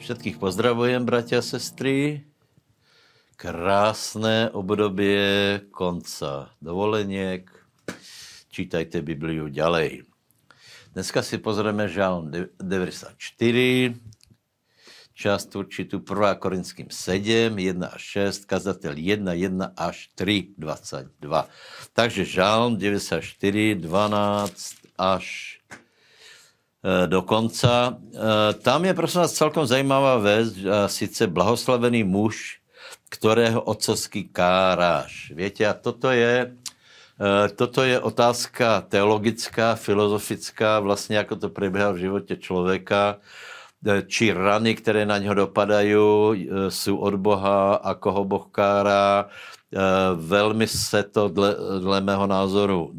Všetkých pozdravujem, bratia a sestry. Krásné obdobie konca dovoleniek. Čítajte Bibliu ďalej. Dneska si pozrieme žalm 94, část určitú 1. Korinským 7, 1 až 6, kazatel 1, 1 až 3, 22. Takže žalm 94, 12 až e, do konca. E, tam je prosím vás celkom zajímavá vec, a sice blahoslavený muž, ktorého otcovský káráš. Viete, a toto je, eh, toto je otázka teologická, filozofická, vlastně jako to prebieha v životě člověka, eh, či rany, které na něho dopadají, eh, jsou od Boha a koho Boh kárá. Velmi se to dle, dle mého názoru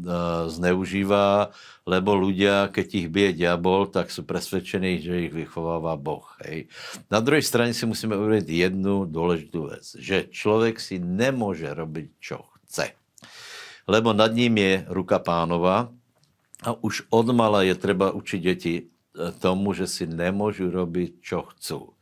zneužívá lebo ľudia, keď ich bije diabol, tak sú presvedčení, že ich vychováva Boh. Hej. Na druhej strane si musíme uvědomit jednu dôležitú vec, že člověk si nemôže robiť, čo chce. Lebo nad ním je ruka pánova a už odmala je treba učiť deti e, tomu, že si nemôžu robiť, čo chcú.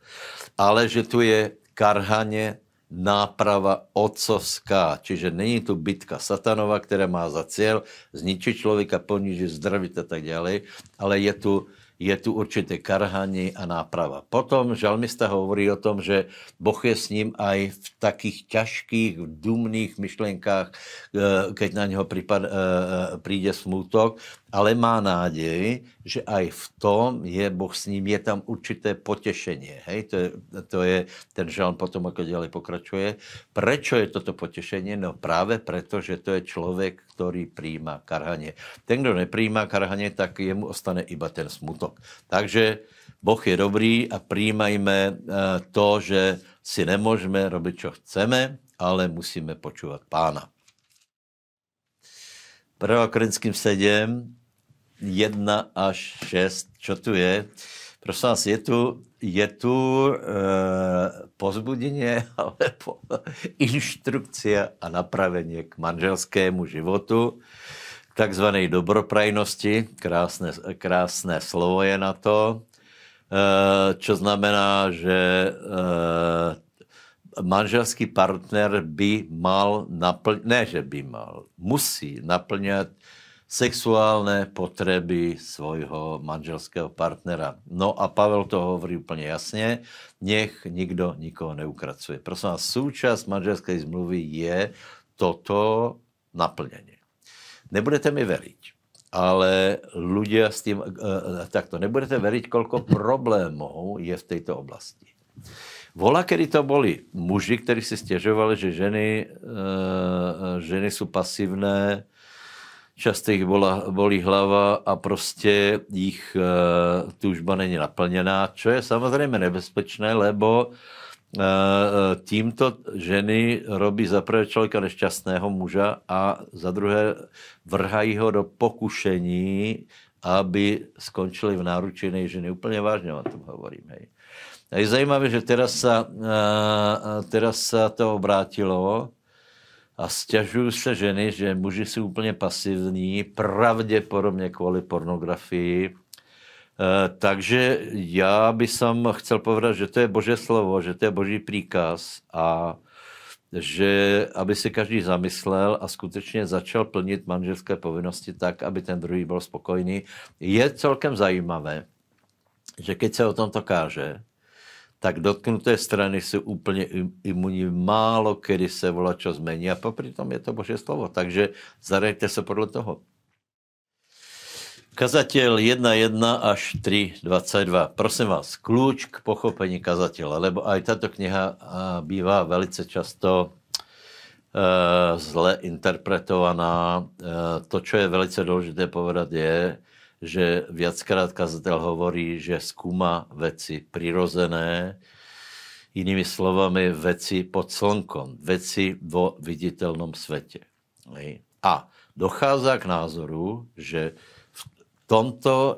Ale že tu je karhanie náprava otcovská. Čiže není tu bitka satanova, která má za cíl zničit člověka, ponížit, zdravit a tak dále, ale je tu je tu určité karhanie a náprava. Potom žalmista hovorí o tom, že Boh je s ním aj v takých ťažkých, dumných myšlenkách, eh, keď na něho eh, eh, príde smútok, ale má nádej, že aj v tom je Boh s ním, je tam určité potešenie. Hej? To, je, to je ten žalm potom, ako ďalej pokračuje. Prečo je toto potešenie? No práve preto, že to je člověk, který přijímá karhanie. Ten, kdo nepřijímá karhanie, tak jemu ostane iba ten smutok. Takže Boh je dobrý a přijímajme eh, to, že si nemůžeme robit, co chceme, ale musíme počúvat pána. 1. Korinským 7, 1 až 6, čo tu je? Prosím vás, je tu, je tu e, pozbudeně, alebo inštrukcia a napravenie k manželskému životu, takzvané dobroprajnosti, krásné, krásné slovo je na to, e, čo znamená, že e, manželský partner by mal naplňat, ne, že by mal, musí naplňat sexuálne potreby svojho manželského partnera. No a Pavel to hovorí úplně jasně, nech nikdo nikoho neukracuje. Prosím vás, součást manželské zmluvy je toto naplnění. Nebudete mi veriť, ale ľudia s tím, eh, takto, nebudete veriť, kolko problémů je v této oblasti. Vola, kedy to boli muži, kteří si stěžovali, že ženy, eh, ženy jsou pasivné, často jich bola, bolí hlava a prostě jich tužba není naplněná, čo je samozřejmě nebezpečné, lebo tímto ženy robí za prvé člověka nešťastného muža a za druhé vrhají ho do pokušení, aby skončili v náručí jiné ženy. Úplně vážně o tom hovorím. Hej. A je zajímavé, že teraz sa, uh, teraz sa to obrátilo, a stěžují se ženy, že muži jsou úplně pasivní, pravděpodobně kvůli pornografii. E, takže já bych som chcel povedat, že to je Bože slovo, že to je Boží příkaz a že aby si každý zamyslel a skutečně začal plnit manželské povinnosti tak, aby ten druhý byl spokojný. Je celkem zajímavé, že keď se o tomto káže, tak dotknuté strany jsou úplně imunní. Málo kedy se volá čo zmení a popri tom je to Bože slovo. Takže zadejte se podle toho. Kazatel 1.1 až 3.22. Prosím vás, klíč k pochopení kazatele, lebo aj tato kniha bývá velice často uh, zle interpretovaná. Uh, to, co je velice důležité povedat, je, že viackrát kazatel hovorí, že zkúma veci prirozené, jinými slovami veci pod slnkom, veci vo viditelnom svete. A dochází k názoru, že tomto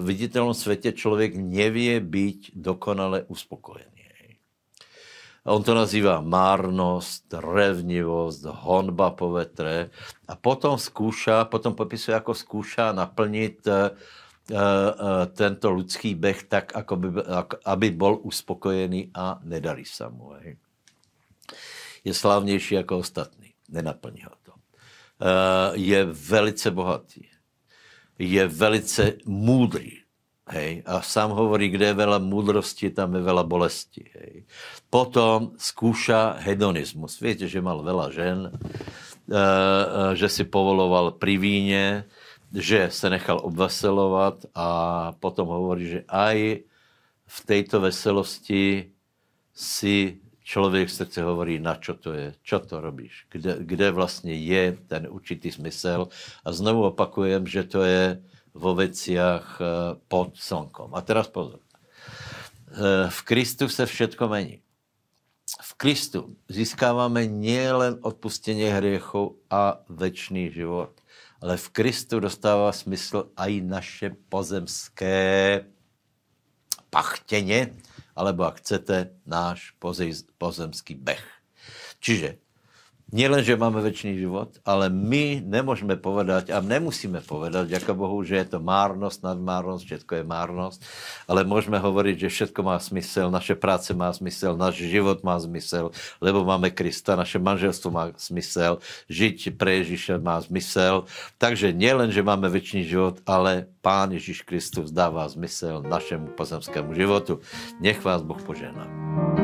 viditelnom svete člověk nevie byť dokonale uspokojený. On to nazývá márnost, revnivost, honba po vetre a potom zkouša, potom popisuje, jako zkouša naplnit eh, tento lidský beh tak, ako by, aby bol uspokojený a nedali sa mu. Hej. Je slávnější jako ostatní. Nenaplní ho to. Je velice bohatý. Je velice múdrý. Hej. A sám hovorí, kde je veľa múdrosti, tam je veľa bolesti. Hej. Potom skúša hedonismus. Viete, že mal veľa žen, že si povoloval pri víne, že se nechal obveselovat a potom hovorí, že aj v této veselosti si člověk v srdce hovorí, na čo to je, čo to robíš, kde, kde vlastně je ten určitý smysl. A znovu opakujem, že to je vo veciach eh, pod slnkom. A teraz pozor. Eh, v Kristu se všetko mení. V Kristu získáváme nielen odpustenie hriechov a večný život, ale v Kristu dostává smysl i naše pozemské pachtěně, alebo ak chcete, náš pozemský beh. Čiže Nielen, že máme väčší život, ale my nemôžeme povedať a nemusíme povedať, ďaká Bohu, že je to márnosť, nadmárnosť, všetko je márnosť, ale môžeme hovoriť, že všetko má smysel, naše práce má smysel, náš život má smysel, lebo máme Krista, naše manželstvo má smysel, žiť pre Ježíša má smysel. Takže nielen, že máme väčší život, ale Pán Ježíš Kristus dáva zmysel našemu pozemskému životu. Nech vás Boh požená.